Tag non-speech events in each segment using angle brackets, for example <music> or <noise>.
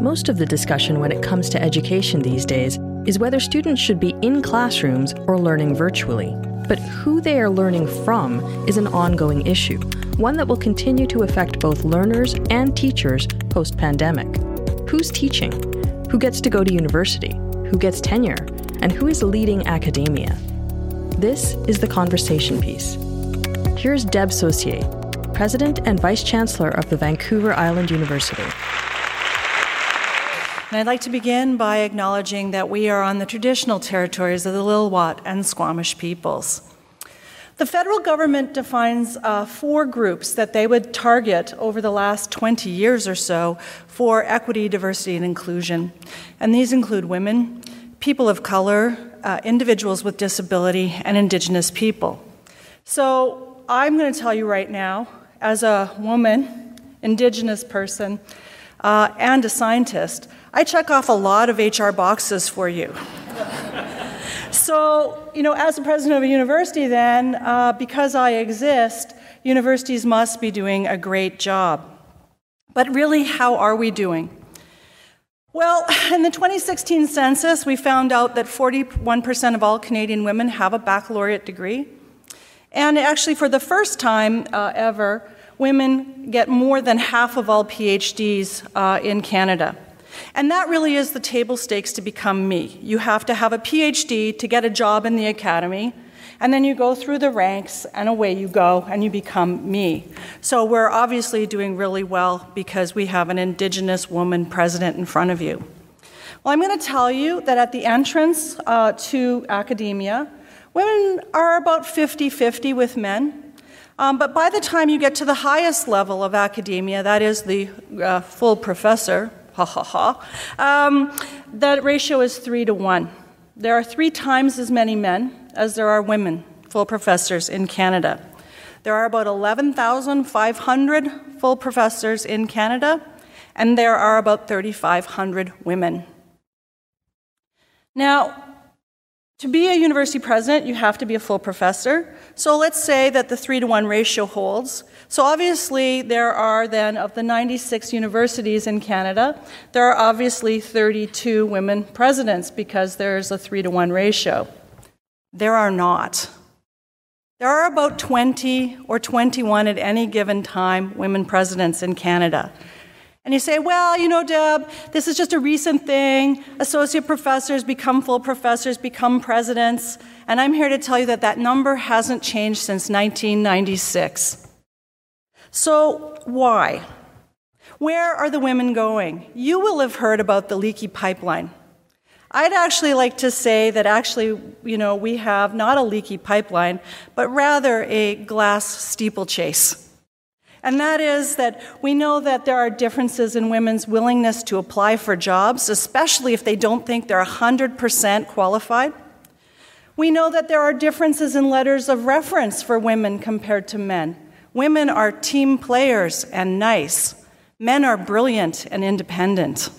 Most of the discussion when it comes to education these days is whether students should be in classrooms or learning virtually. But who they are learning from is an ongoing issue, one that will continue to affect both learners and teachers post pandemic. Who's teaching? Who gets to go to university? Who gets tenure? And who is leading academia? This is the conversation piece. Here's Deb Saucier, President and Vice Chancellor of the Vancouver Island University. And I'd like to begin by acknowledging that we are on the traditional territories of the Lilwat and Squamish peoples. The federal government defines uh, four groups that they would target over the last 20 years or so for equity, diversity, and inclusion. And these include women, people of color, uh, individuals with disability, and Indigenous people. So I'm going to tell you right now, as a woman, Indigenous person, uh, and a scientist, I check off a lot of HR boxes for you. <laughs> so, you know, as the president of a university, then, uh, because I exist, universities must be doing a great job. But really, how are we doing? Well, <laughs> in the 2016 census, we found out that 41% of all Canadian women have a baccalaureate degree. And actually, for the first time uh, ever, women get more than half of all PhDs uh, in Canada. And that really is the table stakes to become me. You have to have a PhD to get a job in the academy, and then you go through the ranks, and away you go, and you become me. So we're obviously doing really well because we have an Indigenous woman president in front of you. Well, I'm going to tell you that at the entrance uh, to academia, women are about 50 50 with men. Um, but by the time you get to the highest level of academia, that is the uh, full professor, ha ha ha, um, that ratio is three to one. There are three times as many men as there are women, full professors in Canada. There are about 11,500 full professors in Canada, and there are about 3,500 women. Now, to be a university president, you have to be a full professor. So let's say that the three to one ratio holds. So obviously, there are then, of the 96 universities in Canada, there are obviously 32 women presidents because there's a three to one ratio. There are not. There are about 20 or 21 at any given time women presidents in Canada. And you say, well, you know, Deb, this is just a recent thing. Associate professors become full professors, become presidents. And I'm here to tell you that that number hasn't changed since 1996. So, why? Where are the women going? You will have heard about the leaky pipeline. I'd actually like to say that actually, you know, we have not a leaky pipeline, but rather a glass steeplechase. And that is that we know that there are differences in women's willingness to apply for jobs, especially if they don't think they're 100% qualified. We know that there are differences in letters of reference for women compared to men. Women are team players and nice, men are brilliant and independent.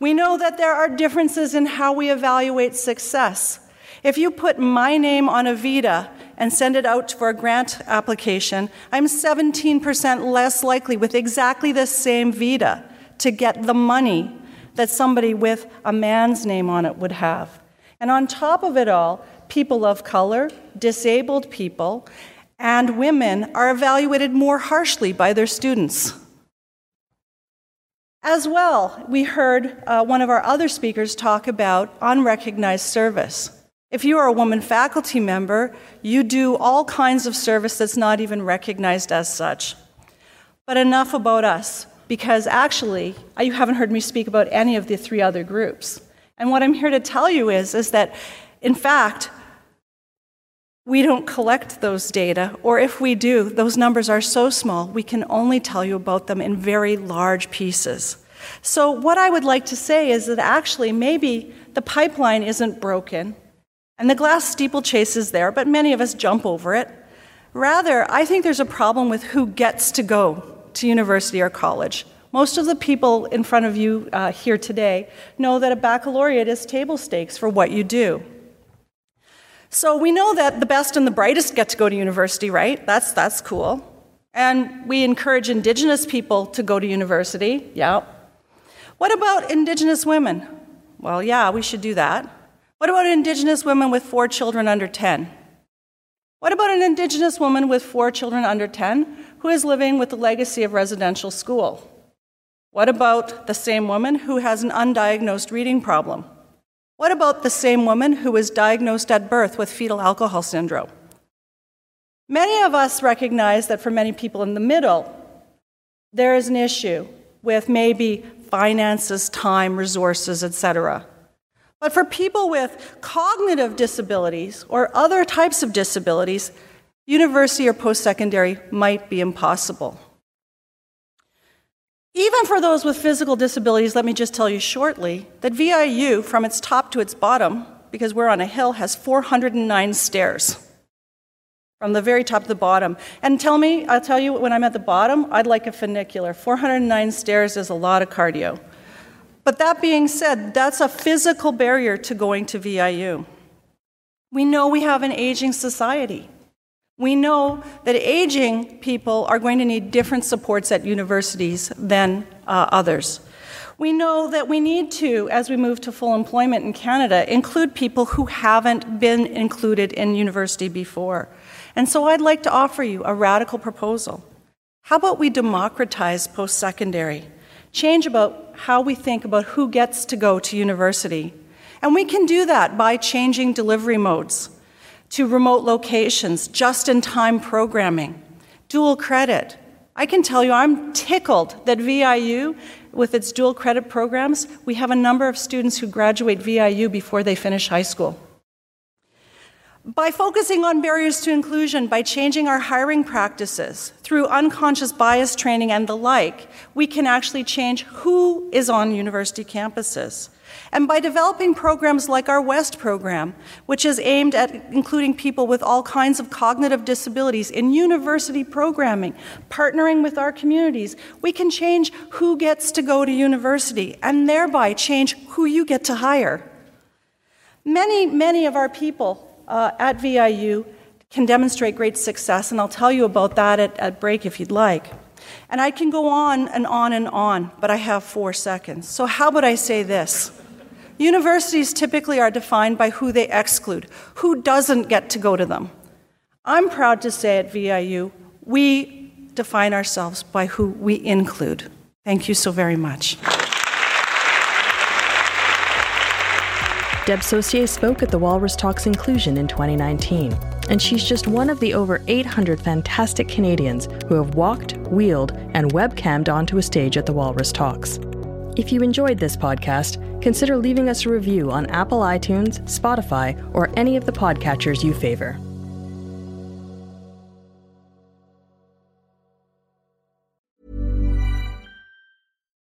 We know that there are differences in how we evaluate success. If you put my name on a vita and send it out for a grant application, I'm 17% less likely with exactly the same vita to get the money that somebody with a man's name on it would have. And on top of it all, people of color, disabled people, and women are evaluated more harshly by their students. As well, we heard uh, one of our other speakers talk about unrecognized service. If you are a woman faculty member, you do all kinds of service that's not even recognized as such. But enough about us, because actually, uh, you haven't heard me speak about any of the three other groups. And what I'm here to tell you is, is that, in fact, We don't collect those data, or if we do, those numbers are so small we can only tell you about them in very large pieces. So, what I would like to say is that actually, maybe the pipeline isn't broken and the glass steeplechase is there, but many of us jump over it. Rather, I think there's a problem with who gets to go to university or college. Most of the people in front of you uh, here today know that a baccalaureate is table stakes for what you do. So we know that the best and the brightest get to go to university, right? That's, that's cool. And we encourage Indigenous people to go to university. Yeah. What about Indigenous women? Well, yeah, we should do that. What about an Indigenous women with four children under 10? What about an Indigenous woman with four children under 10 who is living with the legacy of residential school? What about the same woman who has an undiagnosed reading problem? What about the same woman who was diagnosed at birth with fetal alcohol syndrome? Many of us recognize that for many people in the middle, there is an issue with maybe finances, time, resources, etc. But for people with cognitive disabilities or other types of disabilities, university or post secondary might be impossible. Even for those with physical disabilities, let me just tell you shortly that VIU, from its top to its bottom, because we're on a hill, has 409 stairs from the very top to the bottom. And tell me, I'll tell you, when I'm at the bottom, I'd like a funicular. 409 stairs is a lot of cardio. But that being said, that's a physical barrier to going to VIU. We know we have an aging society. We know that aging people are going to need different supports at universities than uh, others. We know that we need to, as we move to full employment in Canada, include people who haven't been included in university before. And so I'd like to offer you a radical proposal. How about we democratize post secondary? Change about how we think about who gets to go to university. And we can do that by changing delivery modes to remote locations, just in time programming, dual credit. I can tell you, I'm tickled that VIU, with its dual credit programs, we have a number of students who graduate VIU before they finish high school. By focusing on barriers to inclusion, by changing our hiring practices through unconscious bias training and the like, we can actually change who is on university campuses. And by developing programs like our WEST program, which is aimed at including people with all kinds of cognitive disabilities in university programming, partnering with our communities, we can change who gets to go to university and thereby change who you get to hire. Many, many of our people uh, at VIU can demonstrate great success, and I'll tell you about that at, at break if you'd like. And I can go on and on and on, but I have four seconds. So, how about I say this? Universities typically are defined by who they exclude, who doesn't get to go to them. I'm proud to say at VIU, we define ourselves by who we include. Thank you so very much. Deb Saucier spoke at the Walrus Talks Inclusion in 2019, and she's just one of the over 800 fantastic Canadians who have walked, wheeled, and webcammed onto a stage at the Walrus Talks. If you enjoyed this podcast, consider leaving us a review on Apple iTunes, Spotify, or any of the podcatchers you favor.